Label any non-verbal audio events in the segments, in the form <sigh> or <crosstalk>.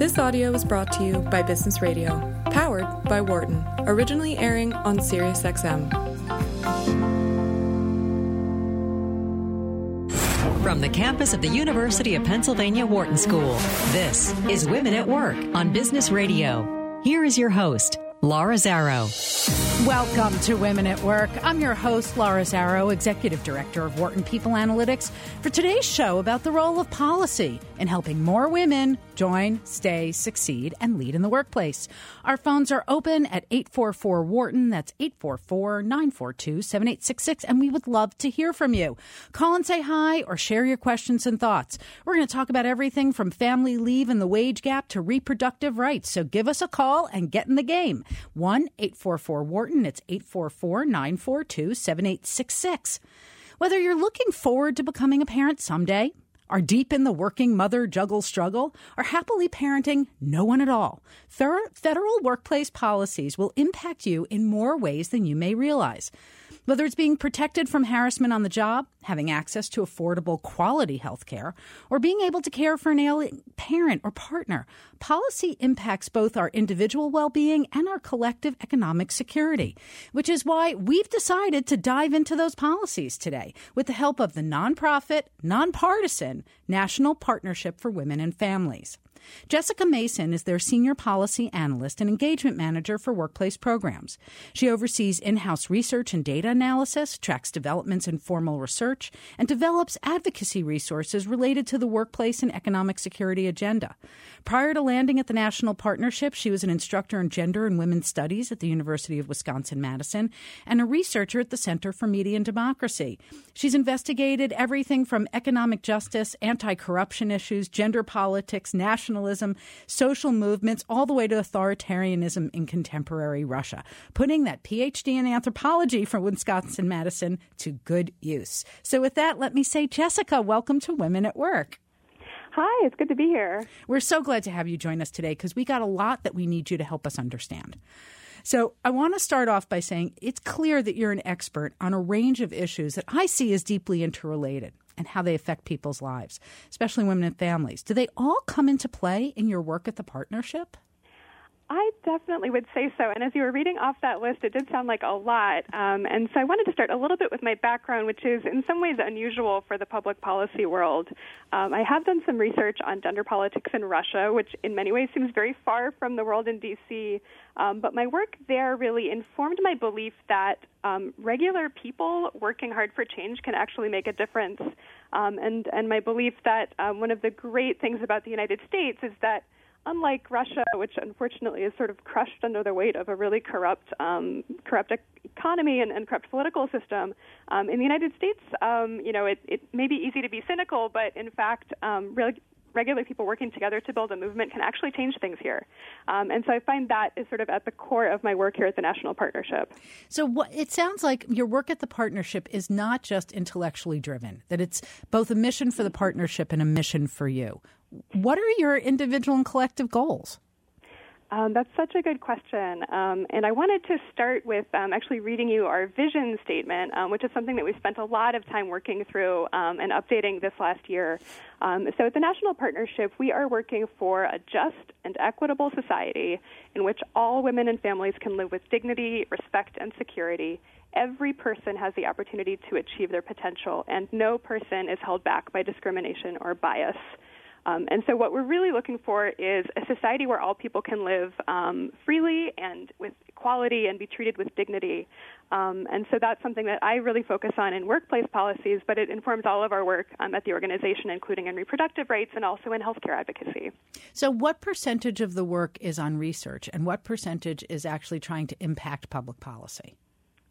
This audio was brought to you by Business Radio, powered by Wharton, originally airing on SiriusXM. From the campus of the University of Pennsylvania Wharton School, this is Women at Work on Business Radio. Here is your host, Laura Zarrow. Welcome to Women at Work. I'm your host, Laura Zarrow, Executive Director of Wharton People Analytics, for today's show about the role of policy in helping more women join, stay, succeed, and lead in the workplace. Our phones are open at 844 Wharton. That's 844 942 7866, and we would love to hear from you. Call and say hi or share your questions and thoughts. We're going to talk about everything from family leave and the wage gap to reproductive rights. So give us a call and get in the game. 1 844 Wharton. It's 844 942 7866. Whether you're looking forward to becoming a parent someday, are deep in the working mother juggle struggle, are happily parenting no one at all, federal workplace policies will impact you in more ways than you may realize. Whether it's being protected from harassment on the job, having access to affordable quality health care, or being able to care for an ailing parent or partner, policy impacts both our individual well being and our collective economic security, which is why we've decided to dive into those policies today with the help of the nonprofit, nonpartisan National Partnership for Women and Families. Jessica Mason is their senior policy analyst and engagement manager for workplace programs. She oversees in house research and data analysis, tracks developments in formal research, and develops advocacy resources related to the workplace and economic security agenda. Prior to landing at the National Partnership, she was an instructor in gender and women's studies at the University of Wisconsin Madison and a researcher at the Center for Media and Democracy. She's investigated everything from economic justice, anti corruption issues, gender politics, nationalism, social movements, all the way to authoritarianism in contemporary Russia, putting that PhD in anthropology from Wisconsin Madison to good use. So, with that, let me say, Jessica, welcome to Women at Work. Hi, it's good to be here. We're so glad to have you join us today because we got a lot that we need you to help us understand. So, I want to start off by saying it's clear that you're an expert on a range of issues that I see as deeply interrelated and how they affect people's lives, especially women and families. Do they all come into play in your work at the partnership? I definitely would say so. And as you were reading off that list, it did sound like a lot. Um, and so I wanted to start a little bit with my background, which is in some ways unusual for the public policy world. Um, I have done some research on gender politics in Russia, which in many ways seems very far from the world in D.C. Um, but my work there really informed my belief that um, regular people working hard for change can actually make a difference. Um, and, and my belief that um, one of the great things about the United States is that unlike Russia, which unfortunately is sort of crushed under the weight of a really corrupt, um, corrupt economy and, and corrupt political system, um, in the United States, um, you know, it, it may be easy to be cynical, but in fact, um, really regular people working together to build a movement can actually change things here. Um, and so I find that is sort of at the core of my work here at the National Partnership. So what, it sounds like your work at the partnership is not just intellectually driven, that it's both a mission for the partnership and a mission for you. What are your individual and collective goals? Um, that's such a good question. Um, and I wanted to start with um, actually reading you our vision statement, um, which is something that we spent a lot of time working through um, and updating this last year. Um, so at the National Partnership, we are working for a just and equitable society in which all women and families can live with dignity, respect, and security. Every person has the opportunity to achieve their potential, and no person is held back by discrimination or bias. Um, and so, what we're really looking for is a society where all people can live um, freely and with equality and be treated with dignity. Um, and so, that's something that I really focus on in workplace policies, but it informs all of our work um, at the organization, including in reproductive rights and also in healthcare advocacy. So, what percentage of the work is on research, and what percentage is actually trying to impact public policy?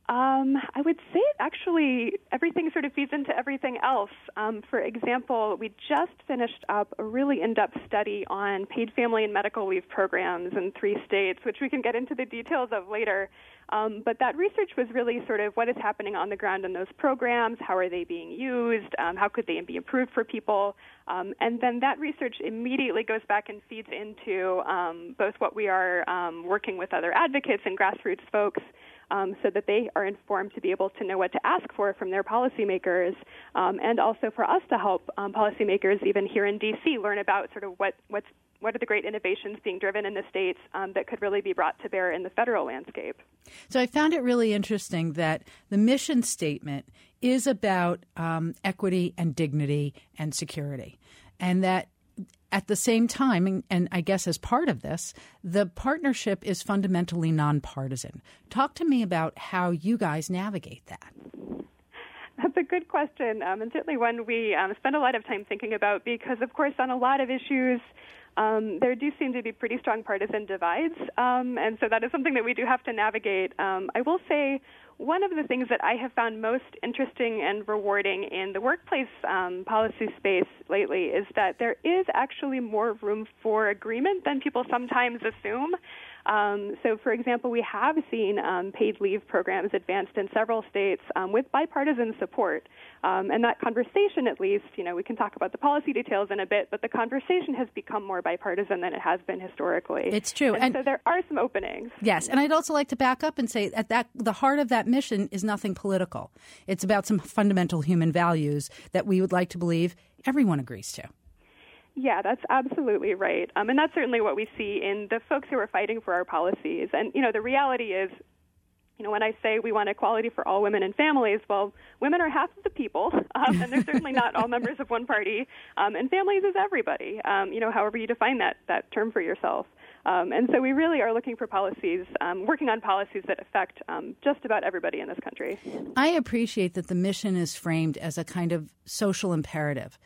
Um, I would say actually everything sort of feeds into everything else. Um, for example, we just finished up a really in depth study on paid family and medical leave programs in three states, which we can get into the details of later. Um, but that research was really sort of what is happening on the ground in those programs, how are they being used, um, how could they be improved for people. Um, and then that research immediately goes back and feeds into um, both what we are um, working with other advocates and grassroots folks um, so that they are informed to be able to know what to ask for from their policymakers, um, and also for us to help um, policymakers, even here in D.C., learn about sort of what what's what are the great innovations being driven in the states um, that could really be brought to bear in the federal landscape. So I found it really interesting that the mission statement is about um, equity and dignity and security, and that at the same time, and, I guess as part of this, the partnership is fundamentally nonpartisan. Talk to me about how you guys navigate that. That's a good question, um, and certainly one we um, spend a lot of time thinking about because, of course, on a lot of issues, um, there do seem to be pretty strong partisan divides, um, and so that is something that we do have to navigate. Um, I will say one of the things that I have found most interesting and rewarding in the workplace um, policy space lately is that there is actually more room for agreement than people sometimes assume. Um, so, for example, we have seen um, paid leave programs advanced in several states um, with bipartisan support. Um, and that conversation, at least, you know, we can talk about the policy details in a bit, but the conversation has become more bipartisan than it has been historically. It's true. And, and so there are some openings. Yes. And I'd also like to back up and say at that the heart of that mission is nothing political. It's about some fundamental human values that we would like to believe everyone agrees to. Yeah, that's absolutely right. Um, and that's certainly what we see in the folks who are fighting for our policies. And, you know, the reality is, you know, when I say we want equality for all women and families, well, women are half of the people, <laughs> um, and they're certainly not all members of one party. Um, and families is everybody, um, you know, however you define that, that term for yourself. Um, and so we really are looking for policies, um, working on policies that affect um, just about everybody in this country. I appreciate that the mission is framed as a kind of social imperative.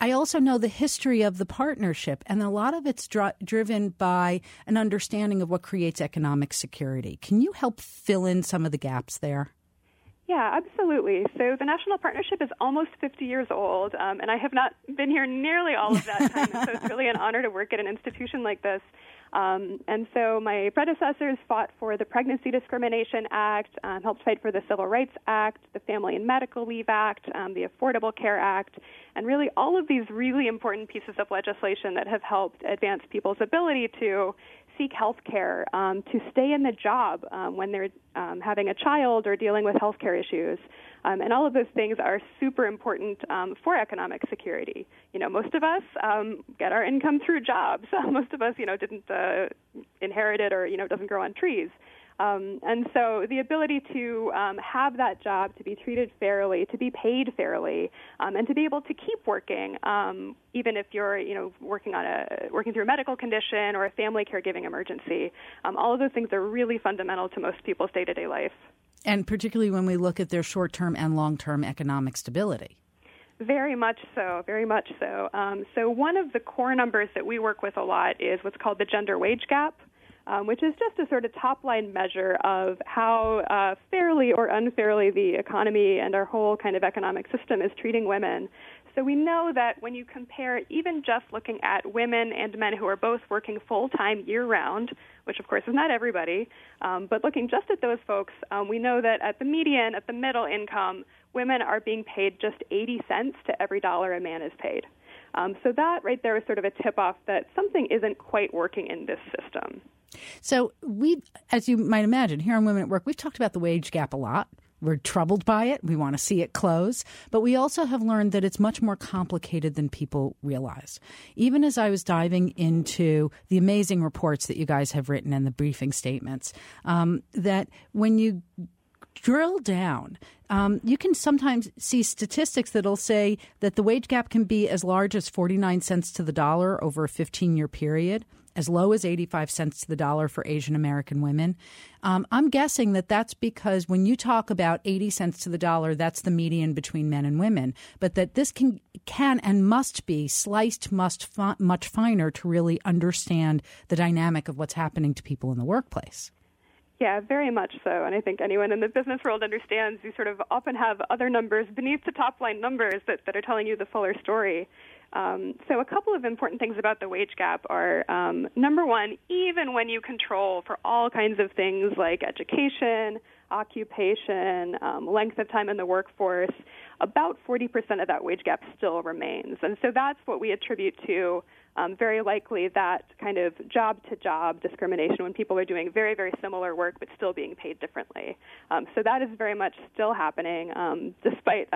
I also know the history of the partnership, and a lot of it's dr- driven by an understanding of what creates economic security. Can you help fill in some of the gaps there? Yeah, absolutely. So the National Partnership is almost 50 years old, um, and I have not been here nearly all of that time. so it's <laughs> really an honor to work at an institution like this. Um, and so my predecessors fought for the Pregnancy Discrimination Act, um, helped fight for the Civil Rights Act, the Family and Medical Leave Act, um, the Affordable Care Act, and really all of these really important pieces of legislation that have helped advance people's ability to seek health care, um, to stay in the job um, when they're um, having a child or dealing with health care issues. Um, and all of those things are super important um, for economic security. You know, most of us um, get our income through jobs. <laughs> most of us, you know, didn't uh, inherit it or, you know, doesn't grow on trees. Um, and so the ability to um, have that job, to be treated fairly, to be paid fairly, um, and to be able to keep working, um, even if you're, you know, working on a working through a medical condition or a family caregiving emergency, um, all of those things are really fundamental to most people's day-to-day life. And particularly when we look at their short-term and long-term economic stability. Very much so, very much so. Um, so, one of the core numbers that we work with a lot is what's called the gender wage gap um, which is just a sort of top line measure of how uh, fairly or unfairly the economy and our whole kind of economic system is treating women. So we know that when you compare even just looking at women and men who are both working full time year round, which of course is not everybody, um, but looking just at those folks, um, we know that at the median, at the middle income, women are being paid just 80 cents to every dollar a man is paid. Um, so that right there is sort of a tip off that something isn't quite working in this system. So we, as you might imagine, here on Women at Work, we've talked about the wage gap a lot. We're troubled by it. We want to see it close. But we also have learned that it's much more complicated than people realize. Even as I was diving into the amazing reports that you guys have written and the briefing statements, um, that when you drill down, um, you can sometimes see statistics that'll say that the wage gap can be as large as 49 cents to the dollar over a 15 year period as low as 85 cents to the dollar for Asian American women. Um, I'm guessing that that's because when you talk about 80 cents to the dollar, that's the median between men and women, but that this can can and must be sliced must fi- much finer to really understand the dynamic of what's happening to people in the workplace. Yeah, very much so. And I think anyone in the business world understands you sort of often have other numbers beneath the top line numbers that, that are telling you the fuller story. Um, so, a couple of important things about the wage gap are um, number one, even when you control for all kinds of things like education, occupation, um, length of time in the workforce, about 40% of that wage gap still remains. And so that's what we attribute to um, very likely that kind of job to job discrimination when people are doing very, very similar work but still being paid differently. Um, so that is very much still happening, um, despite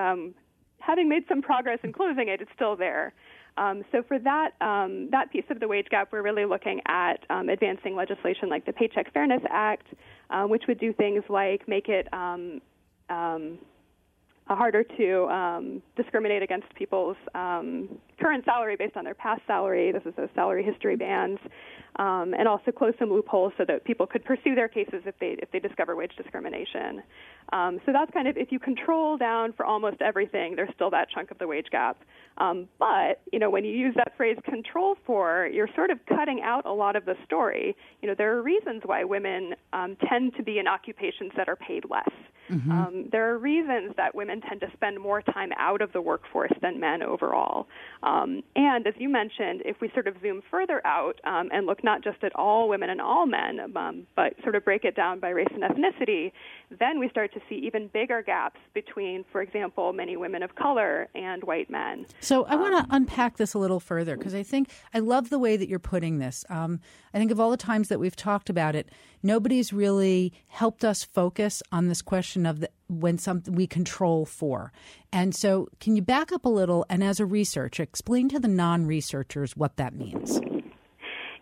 having made some progress in closing it, it's still there. Um, so for that um, that piece of the wage gap, we're really looking at um, advancing legislation like the Paycheck Fairness Act, uh, which would do things like make it um, um, harder to um, discriminate against people's current salary based on their past salary. This is a salary history bans, um, and also close some loopholes so that people could pursue their cases if they if they discover wage discrimination. Um, so that's kind of if you control down for almost everything, there's still that chunk of the wage gap. Um, but you know when you use that phrase "control for," you're sort of cutting out a lot of the story. You know there are reasons why women um, tend to be in occupations that are paid less. Mm-hmm. Um, there are reasons that women tend to spend more time out of the workforce than men overall. Um, and as you mentioned, if we sort of zoom further out um, and look not just at all women and all men, um, but sort of break it down by race and ethnicity, then we start to see even bigger gaps between, for example, many women of color and white men. So I want to um, unpack this a little further because I think I love the way that you're putting this. Um, I think of all the times that we've talked about it, nobody's really helped us focus on this question of the, when something we control for. And so, can you back up a little and, as a researcher, explain to the non researchers what that means?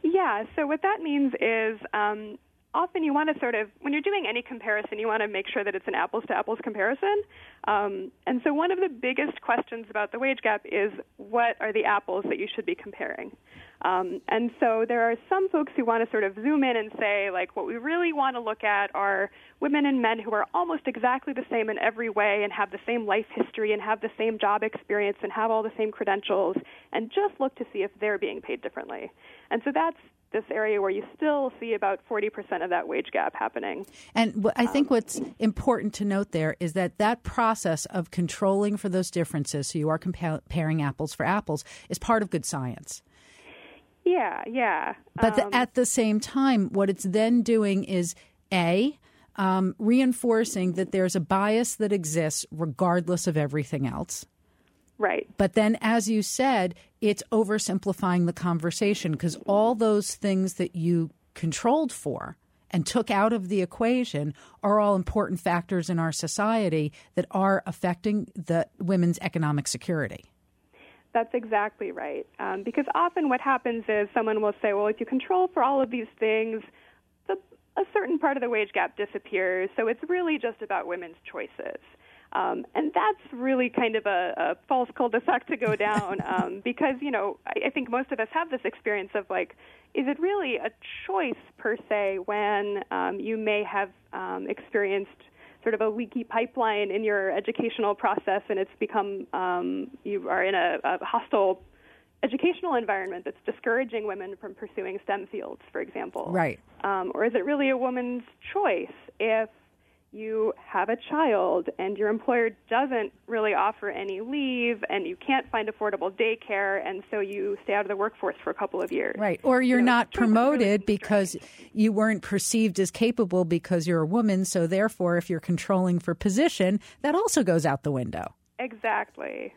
Yeah, so what that means is um, often you want to sort of, when you're doing any comparison, you want to make sure that it's an apples to apples comparison. Um, and so one of the biggest questions about the wage gap is what are the apples that you should be comparing? Um, and so there are some folks who want to sort of zoom in and say, like, what we really want to look at are women and men who are almost exactly the same in every way and have the same life history and have the same job experience and have all the same credentials, and just look to see if they're being paid differently. And so that's this area where you still see about 40% of that wage gap happening. And I think um, what's important to note there is that that process of controlling for those differences, so you are comparing apples for apples, is part of good science. Yeah, yeah. But um, at the same time, what it's then doing is A, um, reinforcing that there's a bias that exists regardless of everything else. Right. But then, as you said, it's oversimplifying the conversation because all those things that you controlled for and took out of the equation are all important factors in our society that are affecting the women's economic security. That's exactly right. Um, because often what happens is someone will say, well, if you control for all of these things, the, a certain part of the wage gap disappears. So it's really just about women's choices. Um, and that's really kind of a, a false cul-de-sac to go down <laughs> um, because, you know, I, I think most of us have this experience of like, is it really a choice per se when um, you may have um, experienced sort of a leaky pipeline in your educational process and it's become, um, you are in a, a hostile educational environment that's discouraging women from pursuing STEM fields, for example? Right. Um, or is it really a woman's choice if you have a child and your employer doesn't really offer any leave and you can't find affordable daycare and so you stay out of the workforce for a couple of years. Right. Or you're you know, not promoted because you weren't perceived as capable because you're a woman, so therefore if you're controlling for position, that also goes out the window. Exactly.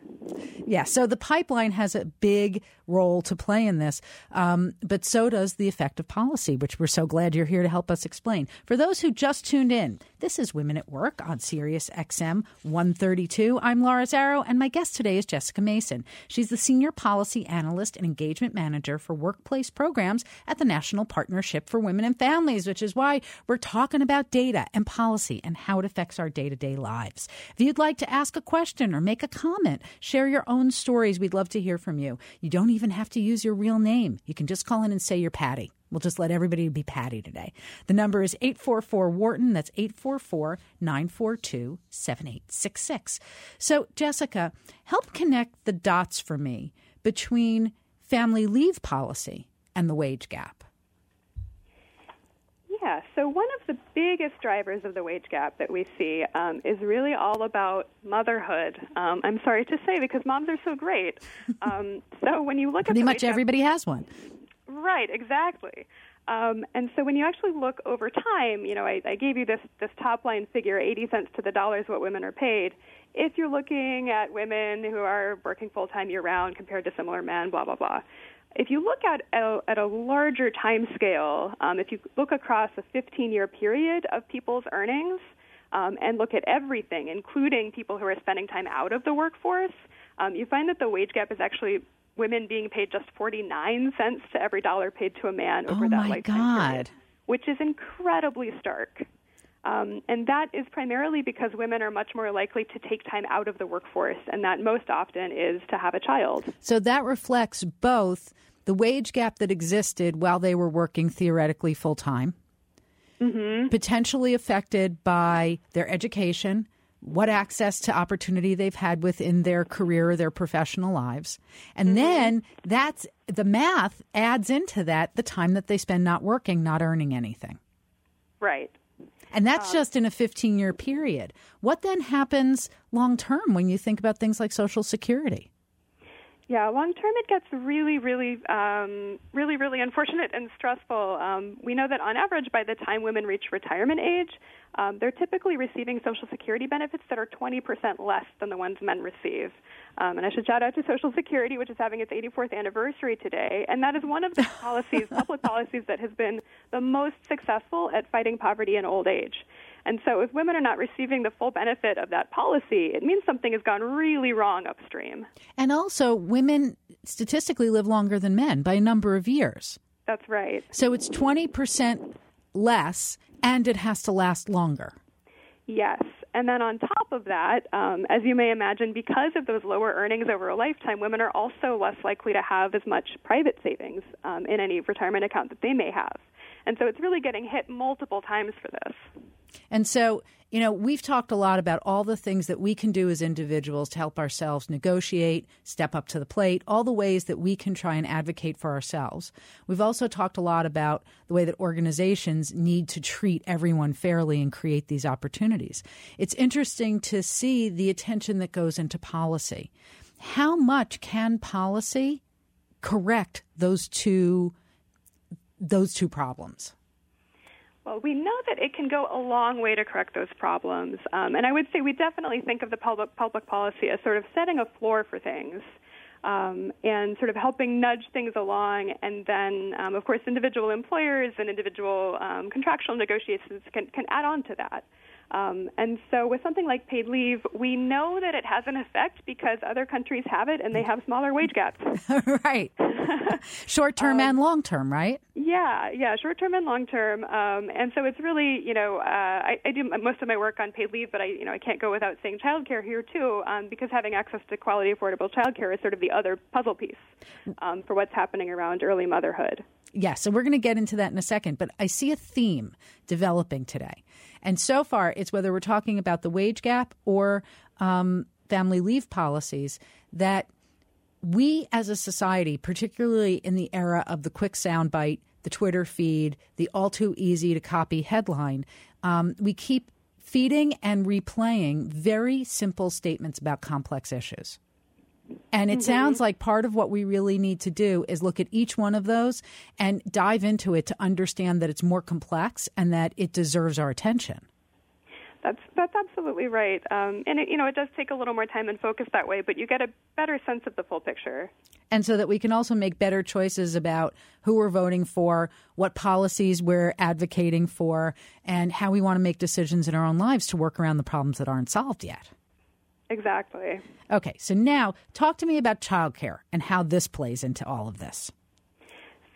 Yeah, so the pipeline has a big role to play in this, um, but so does the effective policy, which we're so glad you're here to help us explain. For those who just tuned in, this is Women at Work on Sirius XM 132. I'm Laura Zarrow, and my guest today is Jessica Mason. She's the Senior Policy Analyst and Engagement Manager for Workplace Programs at the National Partnership for Women and Families, which is why we're talking about data and policy and how it affects our day to day lives. If you'd like to ask a question or make a comment, share your own stories, we'd love to hear from you. You don't even have to use your real name. You can just call in and say you're Patty. We'll just let everybody be Patty today. The number is 844 Wharton. That's 844 942 7866. So, Jessica, help connect the dots for me between family leave policy and the wage gap. Yeah, so one of the biggest drivers of the wage gap that we see um, is really all about motherhood. Um, I'm sorry to say because moms are so great. Um, so when you look <laughs> pretty at much everybody gap, has one. Right, exactly. Um, and so when you actually look over time, you know, I, I gave you this, this top line figure, 80 cents to the dollar is what women are paid. If you're looking at women who are working full time year round compared to similar men, blah, blah, blah, if you look at a, at a larger time scale, um, if you look across a 15 year period of people's earnings um, and look at everything, including people who are spending time out of the workforce, um, you find that the wage gap is actually women being paid just 49 cents to every dollar paid to a man over oh that my lifetime God. period, which is incredibly stark. Um, and that is primarily because women are much more likely to take time out of the workforce, and that most often is to have a child. So that reflects both the wage gap that existed while they were working theoretically full time, Mm-hmm. potentially affected by their education, what access to opportunity they've had within their career or their professional lives. And Mm-hmm. then that's the math adds into that the time that they spend not working, not earning anything. Right. And that's just in a 15 year period. What then happens long term when you think about things like Social Security? Yeah, long term it gets really, really, um, really, really unfortunate and stressful. Um, we know that on average, by the time women reach retirement age, um, they're typically receiving Social Security benefits that are 20% less than the ones men receive. Um, and I should shout out to Social Security, which is having its 84th anniversary today. And that is one of the <laughs> policies, public policies, that has been the most successful at fighting poverty in old age. And so, if women are not receiving the full benefit of that policy, it means something has gone really wrong upstream. And also, women statistically live longer than men by a number of years. That's right. So it's 20% less, and it has to last longer. Yes. And then on top of that, um, as you may imagine, because of those lower earnings over a lifetime, women are also less likely to have as much private savings um, in any retirement account that they may have. And so it's really getting hit multiple times for this. And so, you know, we've talked a lot about all the things that we can do as individuals to help ourselves negotiate, step up to the plate, all the ways that we can try and advocate for ourselves. We've also talked a lot about the way that organizations need to treat everyone fairly and create these opportunities. It's interesting to see the attention that goes into policy. How much can policy correct those two those two problems? Well, we know that it can go a long way to correct those problems. Um, and I would say we definitely think of the public, public policy as sort of setting a floor for things. Um, and sort of helping nudge things along. And then, um, of course, individual employers and individual um, contractual negotiations can, can add on to that. Um, and so, with something like paid leave, we know that it has an effect because other countries have it and they have smaller wage gaps. <laughs> right. <laughs> Short term and long term, right? Yeah, yeah, short term and long term. Um, and so it's really, you know, uh, I, I do most of my work on paid leave, but I, you know, I can't go without saying childcare here too, um, because having access to quality, affordable childcare is sort of the other puzzle piece um, for what's happening around early motherhood. Yes, so we're going to get into that in a second, but I see a theme developing today. And so far, it's whether we're talking about the wage gap or um, family leave policies that we as a society, particularly in the era of the quick soundbite, the Twitter feed, the all too easy to copy headline, um, we keep feeding and replaying very simple statements about complex issues. And it sounds like part of what we really need to do is look at each one of those and dive into it to understand that it's more complex and that it deserves our attention. That's that's absolutely right, um, and it, you know it does take a little more time and focus that way, but you get a better sense of the full picture. And so that we can also make better choices about who we're voting for, what policies we're advocating for, and how we want to make decisions in our own lives to work around the problems that aren't solved yet. Exactly. Okay, so now talk to me about childcare and how this plays into all of this.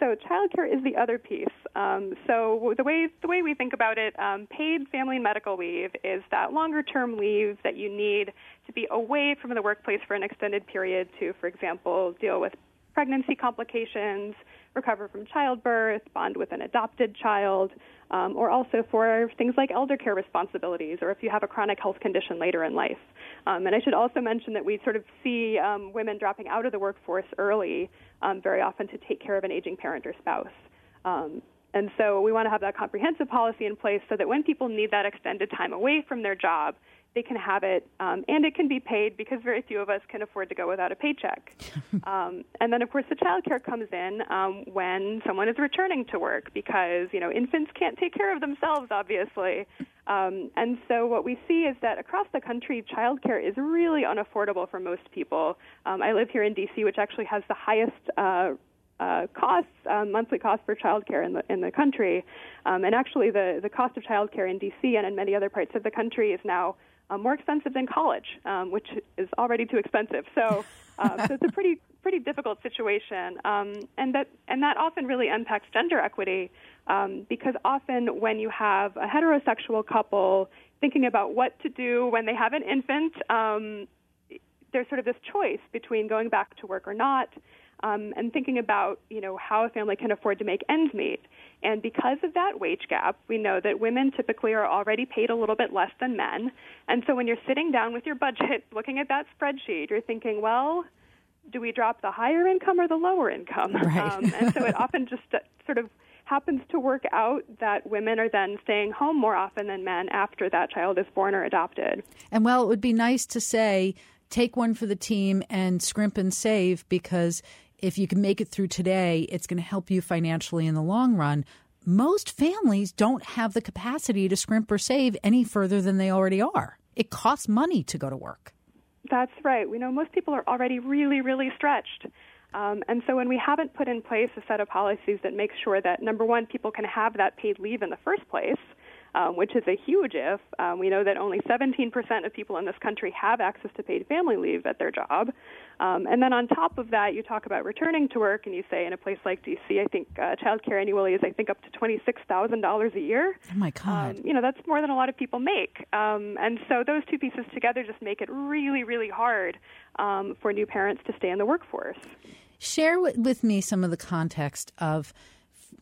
So childcare is the other piece. Um, so the way the way we think about it, um, paid family medical leave is that longer term leave that you need to be away from the workplace for an extended period to, for example, deal with pregnancy complications, recover from childbirth, bond with an adopted child, um, or also for things like elder care responsibilities, or if you have a chronic health condition later in life. Um, and I should also mention that we sort of see um, women dropping out of the workforce early, um, very often to take care of an aging parent or spouse. Um, and so we want to have that comprehensive policy in place so that when people need that extended time away from their job, they can have it, um, and it can be paid because very few of us can afford to go without a paycheck. <laughs> um, and then, of course, the child care comes in um, when someone is returning to work because you know infants can't take care of themselves, obviously. Um, and so what we see is that across the country, childcare is really unaffordable for most people. Um, I live here in D.C., which actually has the highest uh, uh, costs, um, monthly costs for childcare in the in the country, um, and actually the the cost of childcare in D.C. and in many other parts of the country is now uh, more expensive than college, um, which is already too expensive. So, uh, <laughs> so it's a pretty pretty difficult situation, um, and that and that often really impacts gender equity um, because often when you have a heterosexual couple thinking about what to do when they have an infant, um, there's sort of this choice between going back to work or not um, and thinking about you know how a family can afford to make ends meet. And because of that wage gap, we know that women typically are already paid a little bit less than men. And so when you're sitting down with your budget, <laughs> looking at that spreadsheet, you're thinking, well, do we drop the higher income or the lower income? <laughs> Right. Um, and so it often just uh, sort of happens to work out that women are then staying home more often than men after that child is born or adopted. And well, it would be nice to say, take one for the team and scrimp and save because if you can make it through today, it's going to help you financially in the long run. Most families don't have the capacity to scrimp or save any further than they already are. It costs money to go to work. That's right. We know most people are already really, really stretched. Um, and so when we haven't put in place a set of policies that make sure that, number one, people can have that paid leave in the first place, um, which is a huge if. Um, we know that only 17% of people in this country have access to paid family leave at their job. Um, and then on top of that, you talk about returning to work, and you say in a place like D.C., I think uh, child care annually is, I think, up to $26,000 a year. Oh, my God. Um, you know, that's more than a lot of people make. Um, and so those two pieces together just make it really, really hard um, for new parents to stay in the workforce. Share with me some of the context of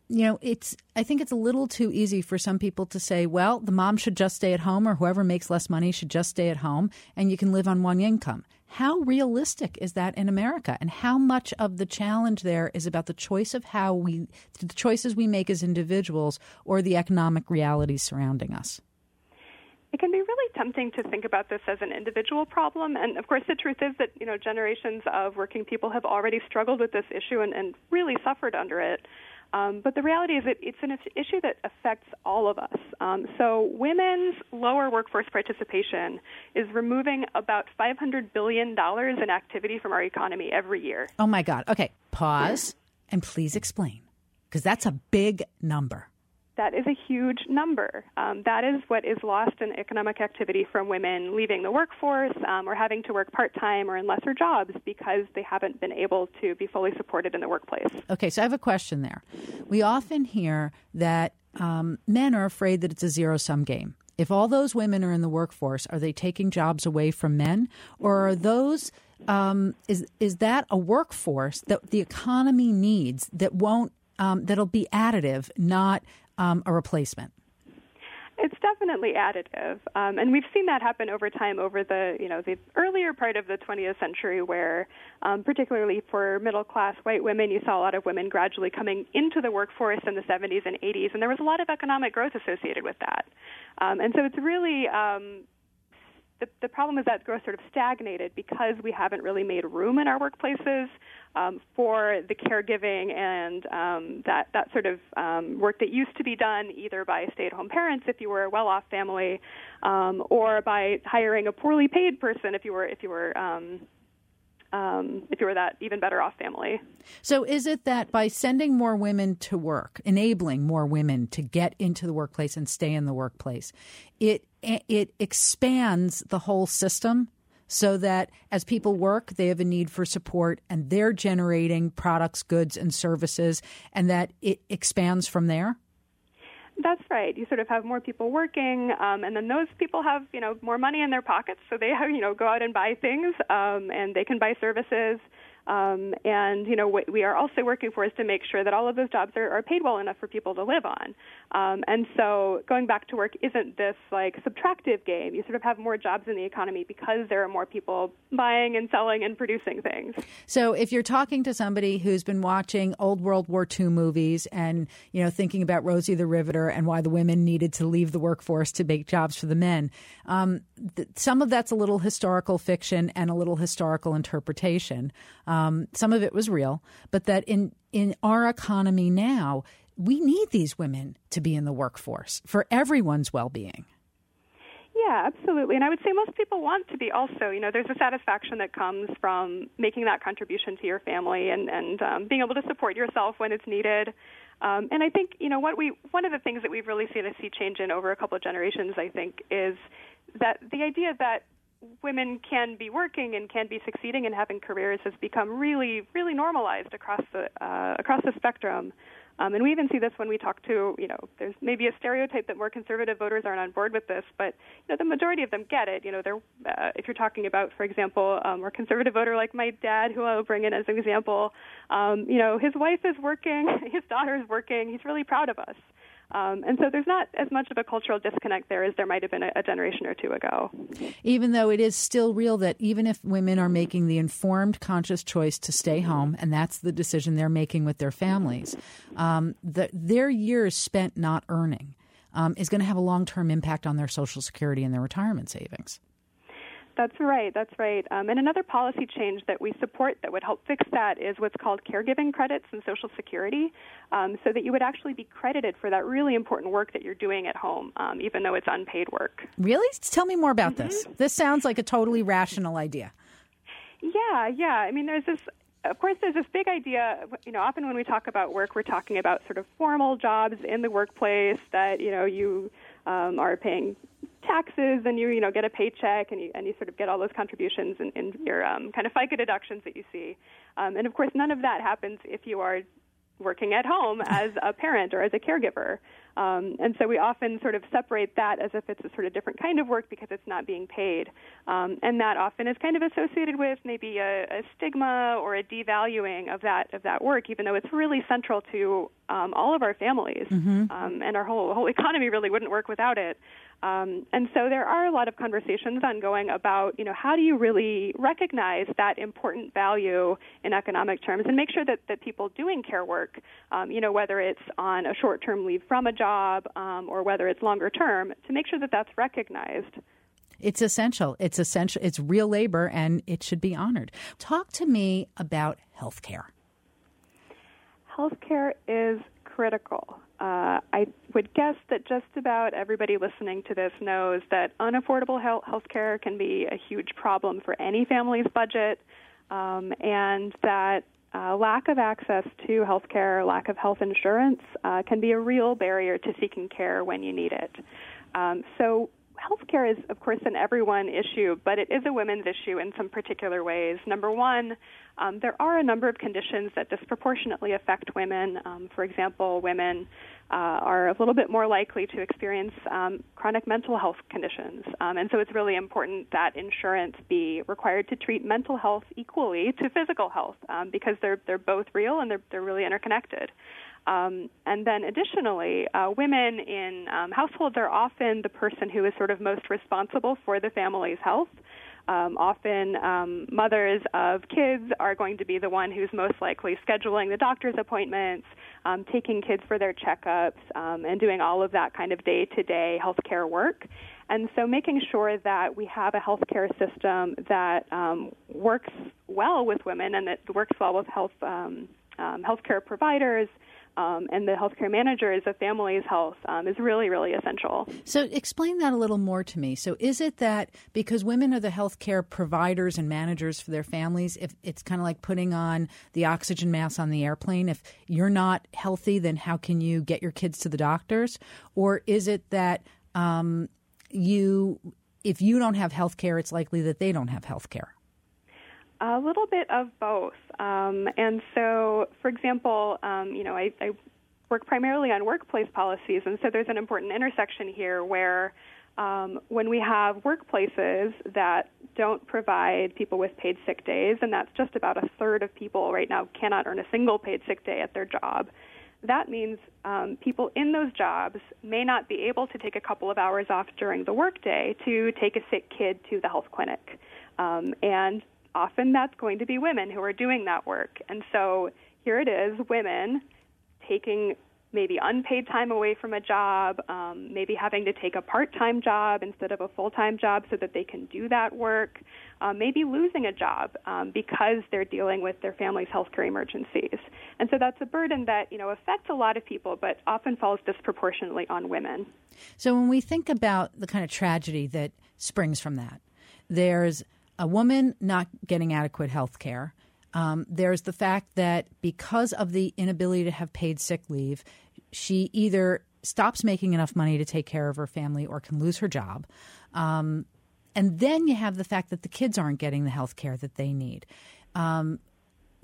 you know, it's I think it's a little too easy for some people to say, well, the mom should just stay at home or whoever makes less money should just stay at home and you can live on one income. How realistic is that in America? And how much of the challenge there is about the choice of how we the choices we make as individuals or the economic realities surrounding us? It can be really tempting to think about this as an individual problem. And of course, the truth is that, you know, generations of working people have already struggled with this issue and, and really suffered under it. Um, but the reality is that it's an issue that affects all of us. Um, so, women's lower workforce participation is removing about $500 billion in activity from our economy every year. Oh, my God. Okay, pause and please explain, because that's a big number that is a huge number. Um, that is what is lost in economic activity from women leaving the workforce um, or having to work part time or in lesser jobs because they haven't been able to be fully supported in the workplace. Okay, so I have a question there. We often hear that um, men are afraid that it's a zero sum game. If all those women are in the workforce, are they taking jobs away from men, or are those um, is is that a workforce that the economy needs that won't um, that'll be additive, not um, a replacement? It's definitely additive, um, and we've seen that happen over time, over the you know the earlier part of the 20th century, where um, particularly for middle class white women, you saw a lot of women gradually coming into the workforce in the 70s and 80s, and there was a lot of economic growth associated with that. Um, and so it's really um, the, the problem is that growth sort of stagnated because we haven't really made room in our workplaces um, for the caregiving and um, that that sort of um, work that used to be done either by stay-at-home parents if you were a well-off family, um, or by hiring a poorly paid person if you were if you were um, um, if you were that even better off family. So, is it that by sending more women to work, enabling more women to get into the workplace and stay in the workplace, it it expands the whole system? so that as people work, they have a need for support and they're generating products, goods, and services, and that it expands from there? That's right. You sort of have more people working, um, and then those people have, you know, more money in their pockets, so they have, you know, go out and buy things, um, and they can buy services. Um, and you know what we are also working for is to make sure that all of those jobs are, are paid well enough for people to live on. Um, and so going back to work isn't this like subtractive game. You sort of have more jobs in the economy because there are more people buying and selling and producing things. So if you're talking to somebody who's been watching old World War II movies and you know thinking about Rosie the Riveter and why the women needed to leave the workforce to make jobs for the men, um, th- some of that's a little historical fiction and a little historical interpretation. Um, some of it was real, but that in in our economy now, we need these women to be in the workforce for everyone's well being. Yeah, absolutely. And I would say most people want to be also, you know, there's a satisfaction that comes from making that contribution to your family and, and um, being able to support yourself when it's needed. Um, and I think, you know, what we, one of the things that we've really seen a sea change in over a couple of generations, I think, is that the idea that women can be working and can be succeeding and having careers has become really, really normalized across the uh, across the spectrum. Um, and we even see this when we talk to, you know, there's maybe a stereotype that more conservative voters aren't on board with this, but you know, the majority of them get it. You know, they're uh, if you're talking about, for example, a more conservative voter like my dad, who I'll bring in as an example, um, you know, his wife is working, <laughs> his daughter is working, he's really proud of us. Um, and so there's not as much of a cultural disconnect there as there might have been a, a, generation or two ago. Even though it is still real that even if women are making the informed, conscious choice to stay home, and that's the decision they're making with their families, um, the, their years spent not earning um, is going to have a long term impact on their Social Security and their retirement savings. That's right. That's right. Um, and another policy change that we support that would help fix that is what's called caregiving credits in Social Security, um, so that you would actually be credited for that really important work that you're doing at home, um, even though it's unpaid work. Really? Tell me more about mm-hmm. this. This sounds like a totally rational idea. Yeah, yeah. I mean, there's this of course, there's this big idea. You know, often when we talk about work, we're talking about sort of formal jobs in the workplace that you know you um, are paying taxes and you you know get a paycheck and you and you sort of get all those contributions and, and your um, kind of FICA deductions that you see. Um, and of course, none of that happens if you are working at home as a parent or as a caregiver. Um, and so we often sort of separate that as if it's a sort of different kind of work because it's not being paid. Um, and that often is kind of associated with maybe a, a, stigma or a devaluing of that of that work, even though it's really central to um, all of our families mm-hmm. Um, and our whole whole economy really wouldn't work without it. Um, and so there are a lot of conversations ongoing about, you know, how do you really recognize that important value in economic terms and make sure that, that people doing care work, um, you know, whether it's on a short-term leave from a job um, or whether it's longer term, to make sure that that's recognized. It's essential. It's essential. It's real labor and it should be honored. Talk to me about health care. Health care is critical. Uh, I would guess that just about everybody listening to this knows that unaffordable health care can be a huge problem for any family's budget, um, and that uh, lack of access to health care, lack of health insurance, uh, can be a real barrier to seeking care when you need it. Um, so, healthcare is, of course, an everyone issue, but it is a women's issue in some particular ways. Number one, um, there are a number of conditions that disproportionately affect women. Um, for example, women uh, are a little bit more likely to experience um, chronic mental health conditions. Um, and so it's really important that insurance be required to treat mental health equally to physical health um, because they're, they're both real and they're, they're really interconnected. Um, and then additionally, uh, women in um, households are often the person who is sort of most responsible for the family's health. Um, often, um, mothers of kids are going to be the one who's most likely scheduling the doctor's appointments, um, taking kids for their checkups, um, and doing all of that kind of day to day healthcare work. And so, making sure that we have a healthcare system that um, works well with women and that works well with health um, um, healthcare providers um, and the healthcare managers of family's health um, is really, really essential. So, explain that a little more to me. So, is it that because women are the healthcare providers and managers for their families, if it's kind of like putting on the oxygen mask on the airplane, if you're not healthy, then how can you get your kids to the doctors? Or is it that um, you, if you don't have health care, it's likely that they don't have health care? A little bit of both. Um, and so, for example, um, you know, I, I work primarily on workplace policies, and so there's an important intersection here where um, when we have workplaces that don't provide people with paid sick days, and that's just about a third of people right now cannot earn a single paid sick day at their job. That means um, people in those jobs may not be able to take a couple of hours off during the workday to take a sick kid to the health clinic. Um, and often that's going to be women who are doing that work. And so here it is women taking maybe unpaid time away from a job, um, maybe having to take a part time job instead of a full time job so that they can do that work, uh, maybe losing a job um, because they're dealing with their family's healthcare emergencies. And so that's a burden that you know affects a lot of people, but often falls disproportionately on women. So when we think about the kind of tragedy that springs from that, there's a woman not getting adequate health care. Um, there's the fact that because of the inability to have paid sick leave, she either stops making enough money to take care of her family or can lose her job. Um, and then you have the fact that the kids aren't getting the health care that they need. Um,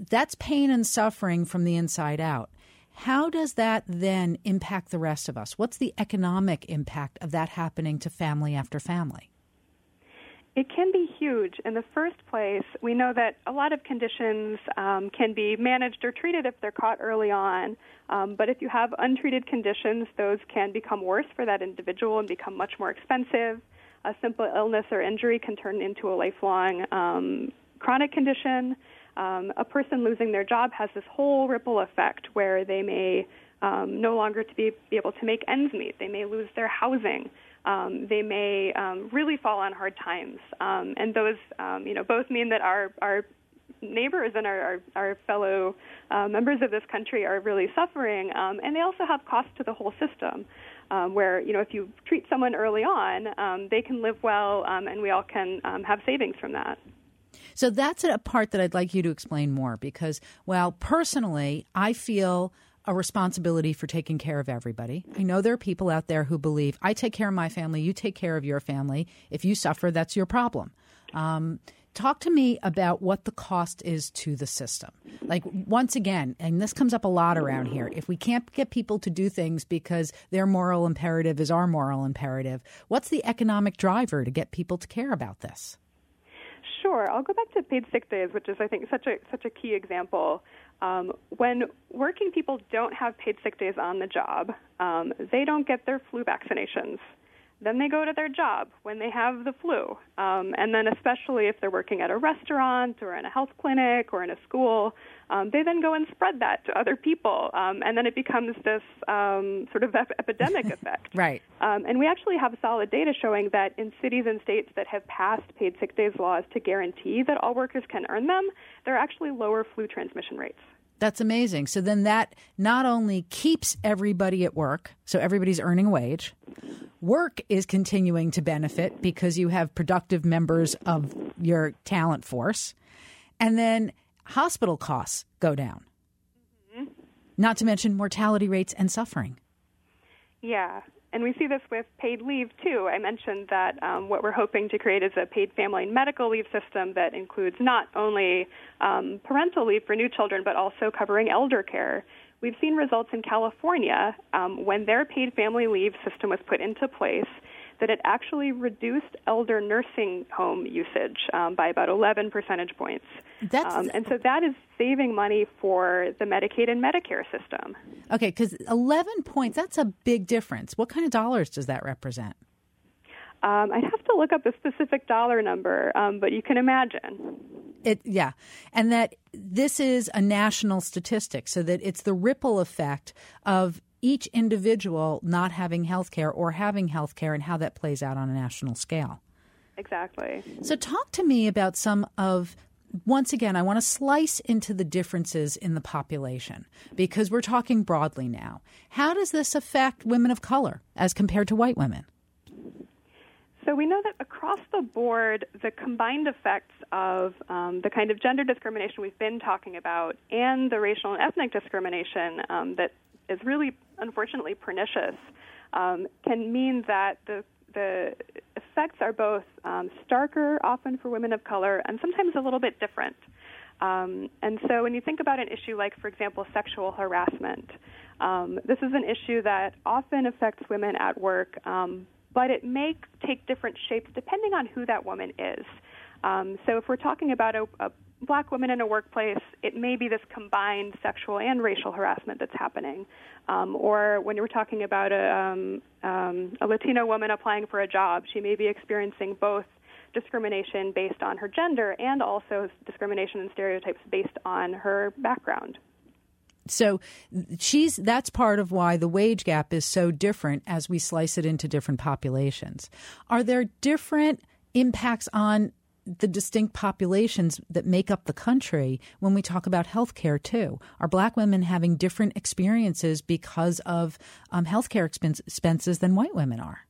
that's pain and suffering from the inside out. How does that then impact the rest of us? What's the economic impact of that happening to family after family? It can be huge. In the first place, we know that a lot of conditions um, can be managed or treated if they're caught early on. Um, but if you have untreated conditions, those can become worse for that individual and become much more expensive. A simple illness or injury can turn into a lifelong um, chronic condition. Um, a person losing their job has this whole ripple effect where they may um, no longer to be, be able to make ends meet. They may lose their housing um, they may um, really fall on hard times. Um, and those, um, you know, both mean that our, our neighbors and our, our, our fellow uh, members of this country are really suffering, um, and they also have costs to the whole system. Um, where you know if you treat someone early on, they can live well, and we all can have savings from that. So that's a part that I'd like you to explain more because, well, personally, I feel a responsibility for taking care of everybody. I know there are people out there who believe I take care of my family, you take care of your family. If you suffer, that's your problem. Um, talk to me about what the cost is to the system. Like, once again, and this comes up a lot around here, if we can't get people to do things because their moral imperative is our moral imperative, what's the economic driver to get people to care about this? Sure, I'll go back to paid sick days, which is, I think, such a such a key example. Um, when working people don't have paid sick days on the job, um, they don't get their flu vaccinations. Then they go to their job when they have the flu. Um, and then, especially if they're working at a restaurant or in a health clinic or in a school, um, they then go and spread that to other people. Um, and then it becomes this um, sort of ep- epidemic <laughs> effect. right. Um, and we actually have solid data showing that in cities and states that have passed paid sick days laws to guarantee that all workers can earn them, there are actually lower flu transmission rates. That's amazing. So then that not only keeps everybody at work, so everybody's earning a wage, work is continuing to benefit because you have productive members of your talent force, and then hospital costs go down. Mm-hmm. Not to mention mortality rates and suffering. Yeah, and we see this with paid leave too. I mentioned that um, what we're hoping to create is a paid family and medical leave system that includes not only um, parental leave for new children, but also covering elder care. We've seen results in California um, when their paid family leave system was put into place that it actually reduced elder nursing home usage um, by about 11 percentage points. Um, and so that is saving money for the Medicaid and Medicare system. Okay, because 11 points, that's a big difference. What kind of dollars does that represent? Um, I'd have to look up the specific dollar number, um, but you can imagine. It, yeah, and that this is a national statistic, so that it's the ripple effect of each individual not having health care or having health care and how that plays out on a national scale. Exactly. So, talk to me about some of once again, I want to slice into the differences in the population because we're talking broadly now. How does this affect women of color as compared to white women? So we know that across the board, the combined effects of um, the kind of gender discrimination we've been talking about and the racial and ethnic discrimination um, that is really unfortunately pernicious um, can mean that the the effects are both um, starker, often for women of color, and sometimes a little bit different. Um, and so, when you think about an issue like, for example, sexual harassment, um, this is an issue that often affects women at work, um, but it may take different shapes depending on who that woman is. Um, so, if we're talking about a, a black women in a workplace, it may be this combined sexual and racial harassment that's happening. Um, or when you're talking about a, um, um, a Latino woman applying for a job, she may be experiencing both discrimination based on her gender and also discrimination and stereotypes based on her background. So she's that's part of why the wage gap is so different as we slice it into different populations. Are there different impacts on the distinct populations that make up the country when we talk about healthcare too. Are black women having different experiences because of um, healthcare expenses than white women are?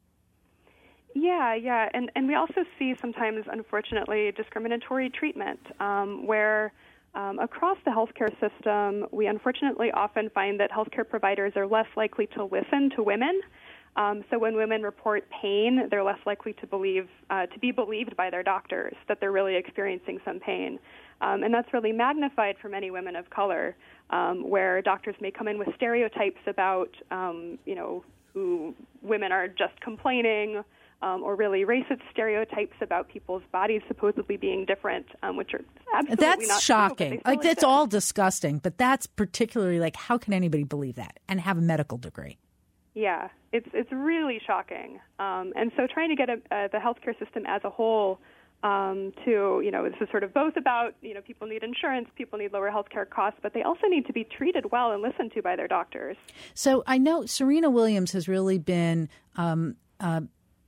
Yeah, yeah, and and we also see sometimes, unfortunately, discriminatory treatment um, where. Um, across the healthcare system, we unfortunately often find that healthcare providers are less likely to listen to women um, so when women report pain, they're less likely to believe uh, to be believed by their doctors that they're really experiencing some pain, um, and that's really magnified for many women of color, um, where doctors may come in with stereotypes about um, you know who women are just complaining. Um, or really racist stereotypes about people's bodies supposedly being different, um, which are absolutely that's shocking. True, like that's all disgusting, but that's particularly like how can anybody believe that and have a medical degree? Yeah, it's it's really shocking. Um, and so trying to get a, uh, the healthcare system as a whole um, to you know this is sort of both about you know people need insurance, people need lower healthcare costs, but they also need to be treated well and listened to by their doctors. So I know Serena Williams has really been um, uh,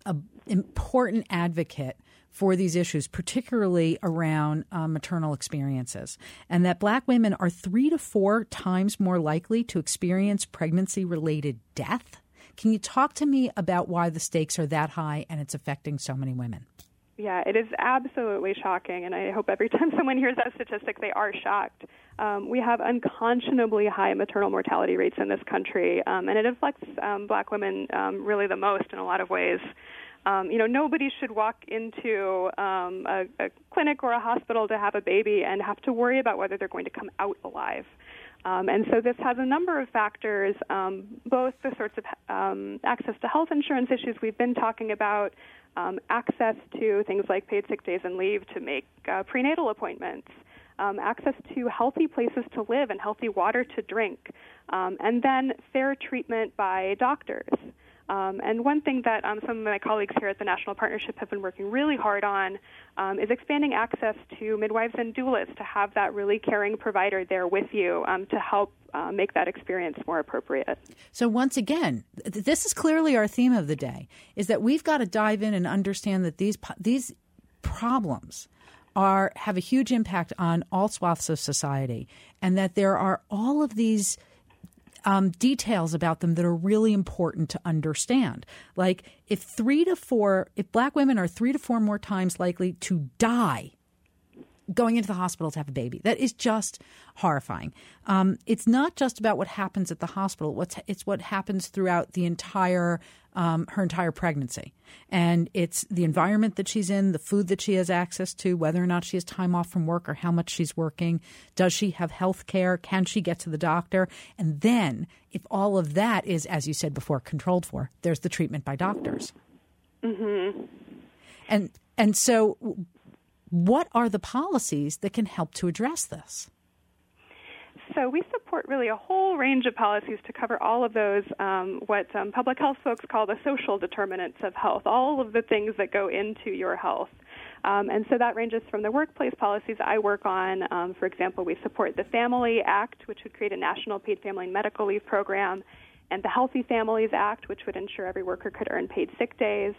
an important advocate for these issues, particularly around uh, maternal experiences, and that black women are three to four times more likely to experience pregnancy related death. Can you talk to me about why the stakes are that high and it's affecting so many women? Yeah, it is absolutely shocking, and I hope every <laughs> time someone hears that statistic, they are shocked. Um, we have unconscionably high maternal mortality rates in this country, um, and it affects um, black women um, really the most in a lot of ways. Um, you know, nobody should walk into um, a, a clinic or a hospital to have a baby and have to worry about whether they're going to come out alive. Um, and so this has a number of factors, um, both the sorts of um, access to health insurance issues we've been talking about, um, access to things like paid sick days and leave to make uh, prenatal appointments, um, access to healthy places to live and healthy water to drink, um, and then fair treatment by doctors. Um, and one thing that um, some of my colleagues here at the National Partnership have been working really hard on um, is expanding access to midwives and doulas to have that really caring provider there with you um, to help uh, make that experience more appropriate. So once again, th- this is clearly our theme of the day: is that we've got to dive in and understand that these these problems are have a huge impact on all swaths of society, and that there are all of these um, details about them that are really important to understand. Like if three to four, if black women are three to four more times likely to die going into the hospital to have a baby. That is just horrifying. Um, it's not just about what happens at the hospital. What's it's what happens throughout the entire um, her entire pregnancy, and it's the environment that she's in, the food that she has access to, whether or not she has time off from work or how much she's working. Does she have health care? Can she get to the doctor? And then, if all of that is, as you said before, controlled for, there's the treatment by doctors. Mm-hmm. And and so what are the policies that can help to address this? So we support really a whole range of policies to cover all of those, um, what um, public health folks call the social determinants of health, all of the things that go into your health. Um, and so that ranges from the workplace policies I work on. Um, for example, we support the Family Act, which would create a national paid family and medical leave program, and the Healthy Families Act, which would ensure every worker could earn paid sick days.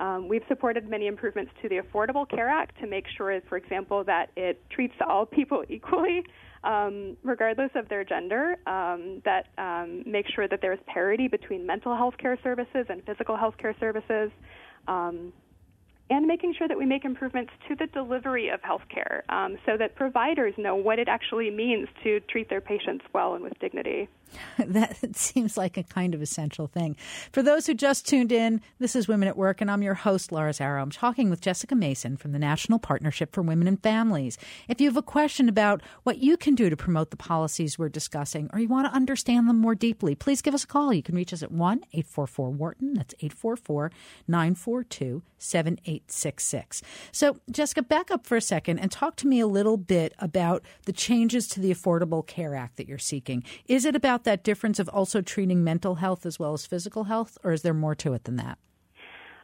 Um, we've supported many improvements to the Affordable Care Act to make sure, for example, that it treats all <laughs> people equally, um, regardless of their gender, um, that um, make sure that there's parity between mental health care services and physical health care services. Um, and making sure that we make improvements to the delivery of health care um, so that providers know what it actually means to treat their patients well and with dignity. <laughs> that seems like a kind of essential thing. For those who just tuned in, this is Women at Work, and I'm your host, Laura Zarrow. I'm talking with Jessica Mason from the National Partnership for Women and Families. If you have a question about what you can do to promote the policies we're discussing, or you want to understand them more deeply, please give us a call. You can reach us at 1 844 Wharton. That's 844 942 7866. So, Jessica, back up for a second and talk to me a little bit about the changes to the Affordable Care Act that you're seeking. Is it about that difference of also treating mental health as well as physical health, or is there more to it than that?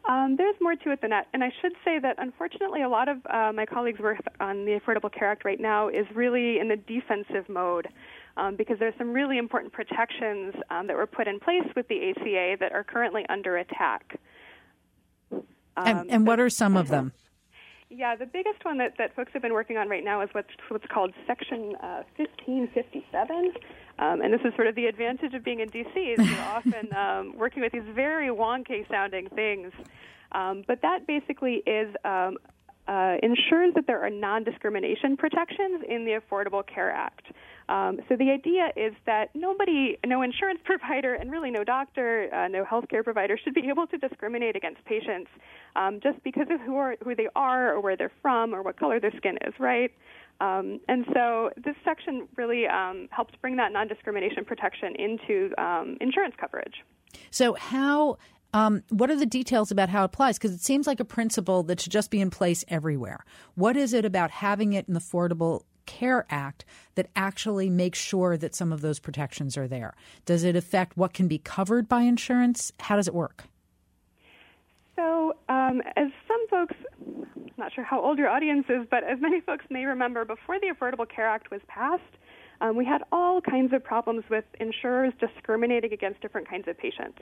Um, there's more to it than that. And I should say that unfortunately, a lot of uh, my colleagues' work on the Affordable Care Act right now is really in the defensive mode. um, because there's some really important protections um, that were put in place with the ACA that are currently under attack. and, and what are some of them? Yeah, the biggest one that, that folks have been working on right now is what's, what's called Section uh, 1557. Um, and this is sort of the advantage of being in D.C. is <laughs> you're often um, working with these very wonky sounding things. Um, but that basically is um, uh, ensures that there are non-discrimination protections in the Affordable Care Act. Um, so the idea is that nobody, no insurance <laughs> provider, and really no doctor, uh, no healthcare provider should be able to discriminate against patients um, just because of who, are, who they are, or where they're from, or what color their skin is, right? Um, and so this section really um, helps bring that non-discrimination protection into um, insurance coverage. So how um, what are the details about how it applies? Because it seems like a principle that should just be in place everywhere. What is it about having it in the Affordable Care Act that actually makes sure that some of those protections are there? Does it affect what can be covered by insurance? How does it work? So, um, as some folks, I'm not sure how old your audience is, but as many folks may remember, before the Affordable Care Act was passed, um, we had all kinds of problems with insurers discriminating against different kinds of patients.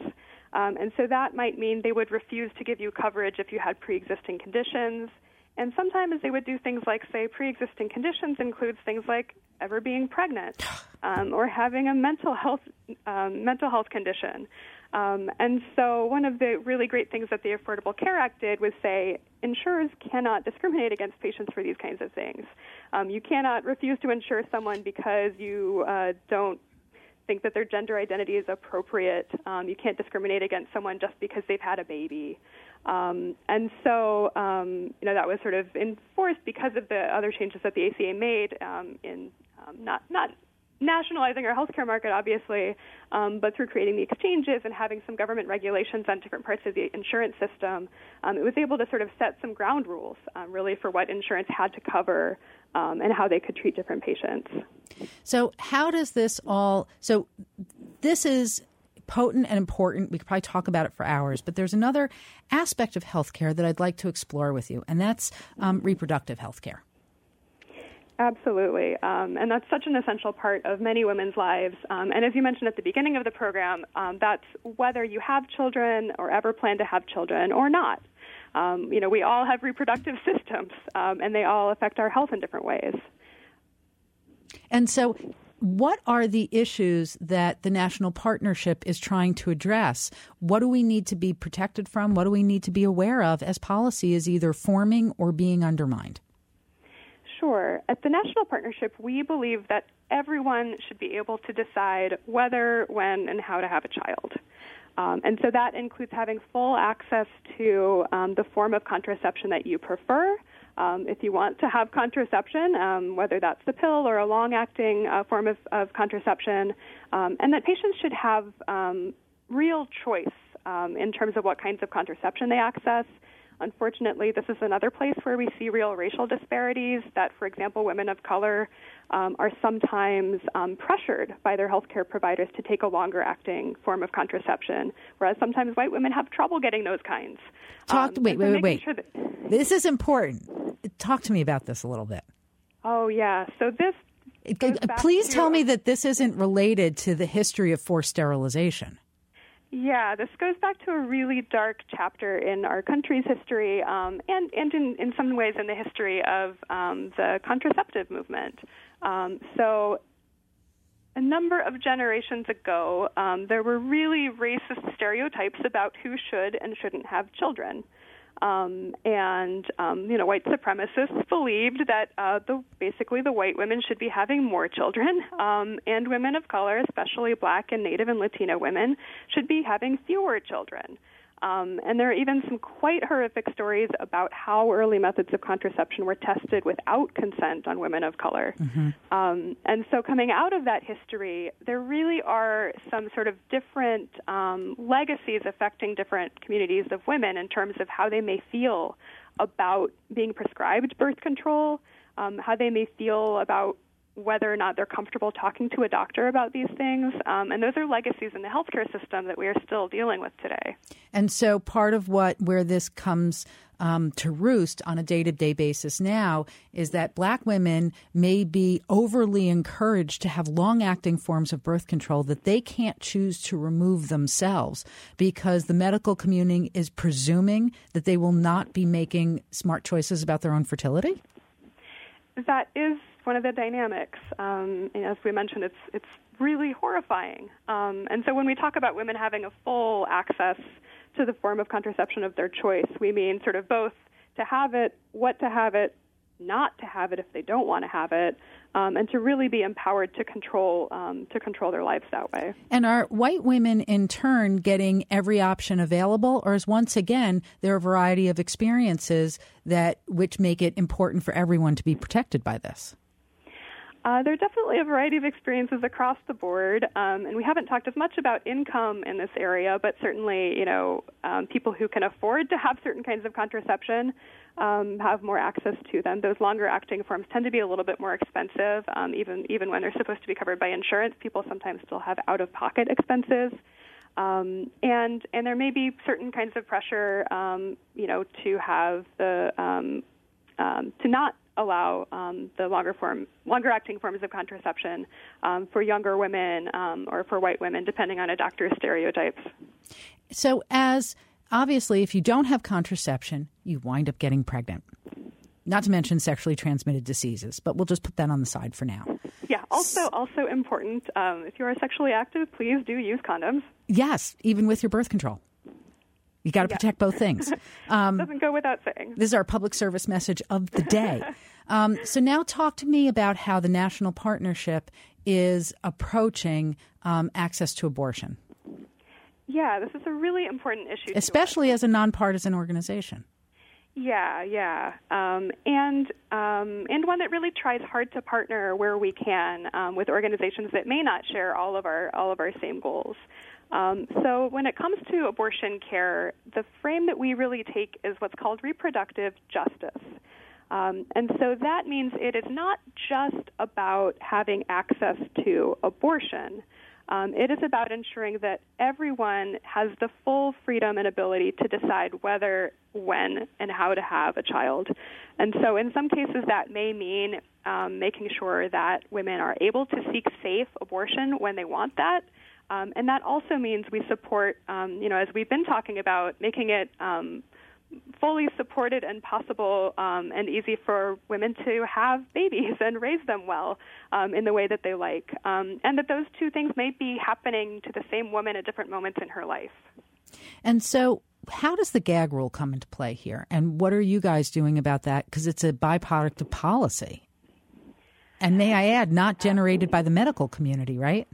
Um, and so that might mean they would refuse to give you coverage if you had pre existing conditions. And sometimes they would do things like say pre existing conditions includes things like ever being pregnant <sighs> um, or having a mental health, um, mental health condition. Um, and so, one of the really great things that the Affordable Care Act did was say insurers cannot discriminate against patients for these kinds of things. Um, you cannot refuse to insure someone because you uh, don't think that their gender identity is appropriate. Um, you can't discriminate against someone just because they've had a baby. Um, and so, um, you know, that was sort of enforced because of the other changes that the ACA made um, in um, not not nationalizing our healthcare market, obviously, um, but through creating the exchanges and having some government regulations on different parts of the insurance system, um, it was able to sort of set some ground rules, um, really, for what insurance had to cover um, and how they could treat different patients. So, how does this all? So, this is potent and important. We could probably talk about it for hours, but there's another aspect of healthcare that I'd like to explore with you, and that's um, reproductive healthcare. Absolutely. Um, and that's such an essential part of many women's lives. Um, and as you mentioned at the beginning of the program, um, that's whether you have children or ever plan to have children or not. Um, you know, we all have reproductive <laughs> systems, um, and they all affect our health in different ways. And so, what are the issues that the national partnership is trying to address? What do we need to be protected from? What do we need to be aware of as policy is either forming or being undermined? Sure. At the National Partnership, we believe that everyone should be able to decide whether, when, and how to have a child. Um, and so that includes having full access to um, the form of contraception that you prefer. Um, if you want to have contraception, um, whether that's the pill or a long acting uh, form of, of contraception, um, and that patients should have um, real choice in terms of what kinds of contraception they access. Unfortunately, this is another place where we see real racial disparities. That, for example, women of color um, are sometimes um, pressured by their healthcare providers to take a longer acting form of contraception, whereas sometimes white women have trouble getting those kinds. Talk. Um, wait, wait, wait, wait. Sure that, this is important. Talk to me about this a little bit. Oh yeah. So this. Please to, tell me that this isn't related to the history of forced sterilization. Yeah, this goes back to a really dark chapter in our country's history, um, and and in, in some ways in the history of um, the contraceptive movement. Um, so, a number of generations ago, um, there were really racist stereotypes about who should and shouldn't have children. Um, and um, you know, white supremacists believed that uh, the basically the white women should be having more children, um, and women of color, especially Black and Native and Latino women, should be having fewer children. Um, and there are even some quite horrific stories about how early methods of contraception were tested without consent on women of color. Mm-hmm. Um, and so, coming out of that history, there really are some sort of different um, legacies affecting different communities of women in terms of how they may feel about being prescribed birth control, um, how they may feel about whether or not they're comfortable talking to a doctor about these things. Um, and those are legacies in the healthcare system that we are still dealing with today. And so, part of what where this comes um, to roost on a day to day basis now is that black women may be overly encouraged to have long acting forms of birth control that they can't choose to remove themselves because the medical community is presuming that they will not be making smart choices about their own fertility? That is one of the dynamics. Um, as we mentioned, it's it's really horrifying. Um, and so when we talk about women having a full access to the form of contraception of their choice. We mean sort of both to have it, what to have it, not to have it if they don't want to have it, um, and to really be empowered to control um, to control their lives that way. And are white women in turn getting every option available, or is once again there a variety of experiences that which make it important for everyone to be protected by this? Uh, there are definitely a variety of experiences across the board, um, and we haven't talked as much about income in this area, but certainly, you know, um, people who can afford to have certain kinds of contraception um, have more access to them. Those longer-acting forms tend to be a little bit more expensive, um, even even when they're supposed to be covered by insurance. People sometimes still have out-of-pocket expenses. Um, and and there may be certain kinds of pressure, um, you know, to have the um, um, to not allow um, the longer form, longer acting forms of contraception um, for younger women um, or for white women, depending on a doctor's stereotypes. So, as obviously, if you don't have contraception, you wind up getting pregnant. Not to mention sexually transmitted diseases, but we'll just put that on the side for now. Yeah. Also, also important. Um, if you are sexually active, please do use condoms. Yes, even with your birth control. You got to yeah. protect both things. <laughs> Um, Doesn't go without saying. This is our public service message of the day. <laughs> um, so now, talk to me about how the national partnership is approaching um, access to abortion. Yeah, this is a really important issue, especially as a nonpartisan organization. Yeah, yeah, um, and um, and one that really tries hard to partner where we can um, with organizations that may not share all of our all of our same goals. Um, so, when it comes to abortion care, the frame that we really take is what's called reproductive justice. Um, and so that means it is not just about having access to abortion. Um, it is about ensuring that everyone has the full freedom and ability to decide whether, when, and how to have a child. And so, in some cases, that may mean um, making sure that women are able to seek safe abortion when they want that. Um, and that also means we support, um, you know, as we've been talking about, making it um, fully supported and possible um, and easy for women to have babies <laughs> and raise them well um, in the way that they like. Um, and that those two things may be happening to the same woman at different moments in her life. And so, how does the gag rule come into play here? And what are you guys doing about that? Because it's a byproduct of policy. And may I add, not generated by the medical community, right?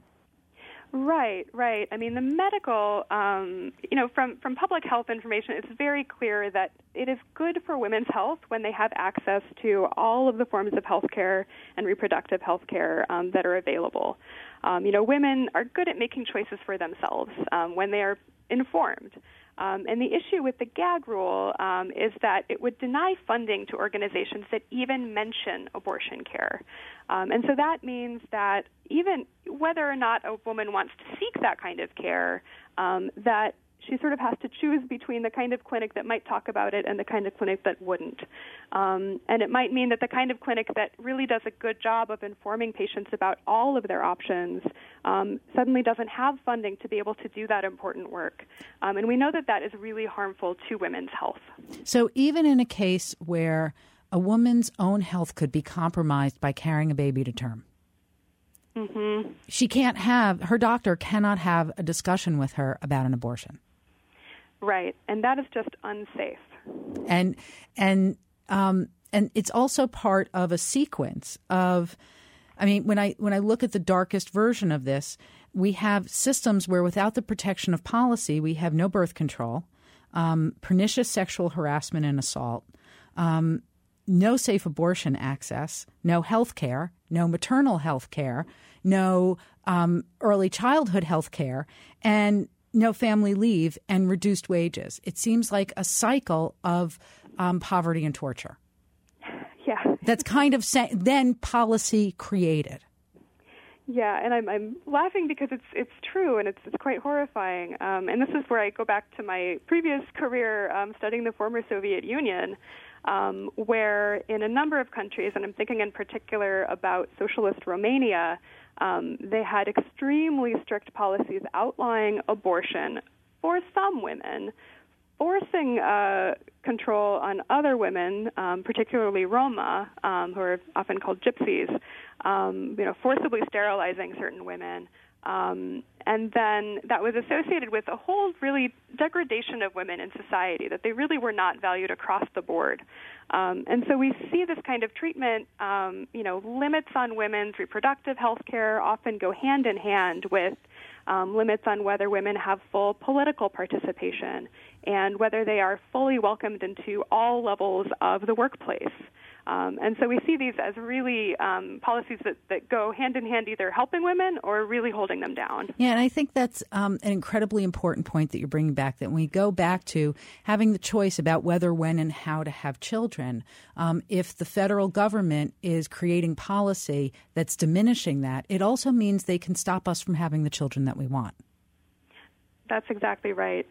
Right, right. I mean, the medical, um, you know, from, from public health information, it's very clear that it is good for women's health when they have access to all of the forms of health care and reproductive health care um, that are available. Um, you know, women are good at making choices for themselves um, when they are informed. Um, and the issue with the gag rule um, is that it would deny funding to organizations that even mention abortion care. Um, and so that means that even whether or not a woman wants to seek that kind of care, um, that she sort of has to choose between the kind of clinic that might talk about it and the kind of clinic that wouldn't. Um, and it might mean that the kind of clinic that really does a good job of informing patients about all of their options um, suddenly doesn't have funding to be able to do that important work. Um, and we know that that is really harmful to women's health. So even in a case where a woman's own health could be compromised by carrying a baby to term, Mm-hmm. She can't have her doctor cannot have a discussion with her about an abortion. Right, and that is just unsafe. And and um, and it's also part of a sequence of. I mean, when I when I look at the darkest version of this, we have systems where, without the protection of policy, we have no birth control, um, pernicious sexual harassment and assault, um, no safe abortion access, no health care, no maternal health care, no um, early childhood health care, and no family leave and reduced wages. It seems like a cycle of um, poverty and torture. <laughs> Yeah, that's kind of say, then policy created. Yeah, and I'm I'm laughing because it's it's true and it's it's quite horrifying. Um, and this is where I go back to my previous career um, studying the former Soviet Union, um, where in a number of countries, and I'm thinking in particular about socialist Romania, um, they had extremely strict policies outlawing abortion for some women, forcing uh, control on other women, um, particularly Roma, um, who are often called gypsies, um, you know, forcibly sterilizing certain women. Um, and then that was associated with a whole really degradation of women in society, that they really were not valued across the board. Um, and so we see this kind of treatment, um, you know, limits on women's reproductive health care often go hand in hand with um, limits on whether women have full political participation and whether they are fully welcomed into all levels of the workplace. Um, and so we see these as really um, policies that, that go hand in hand, either helping women or really holding them down. Yeah, and I think that's um, an incredibly important point that you're bringing back. That when we go back to having the choice about whether, when, and how to have children, um, if the federal government is creating policy that's diminishing that, it also means they can stop us from having the children that we want. That's exactly right.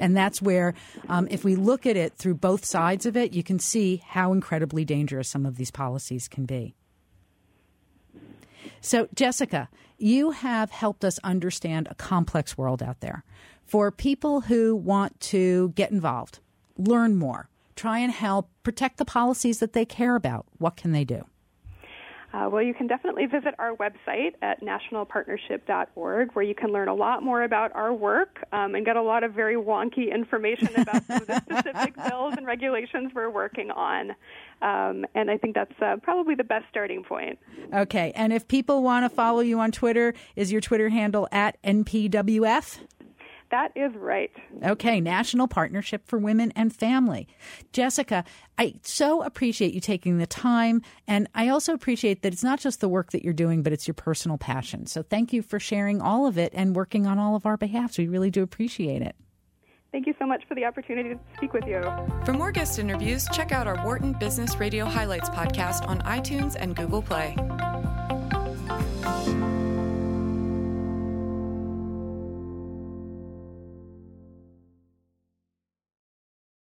And that's where, um, if we look at it through both sides of it, you can see how incredibly dangerous some of these policies can be. So, Jessica, you have helped us understand a complex world out there. For people who want to get involved, learn more, try and help protect the policies that they care about, what can they do? Uh, well, you can definitely visit our website at nationalpartnership.org, where you can learn a lot more about our work um, and get a lot of very wonky information about some of the <laughs> specific bills and regulations we're working on. Um, and I think that's uh, probably the best starting point. Okay. And if people want to follow you on Twitter, is your Twitter handle at NPWF? That is right. Okay, National Partnership for Women and Family. Jessica, I so appreciate you taking the time. And I also appreciate that it's not just the work that you're doing, but it's your personal passion. So thank you for sharing all of it and working on all of our behalfs. We really do appreciate it. Thank you so much for the opportunity to speak with you. For more guest interviews, check out our Wharton Business Radio Highlights podcast on iTunes and Google Play.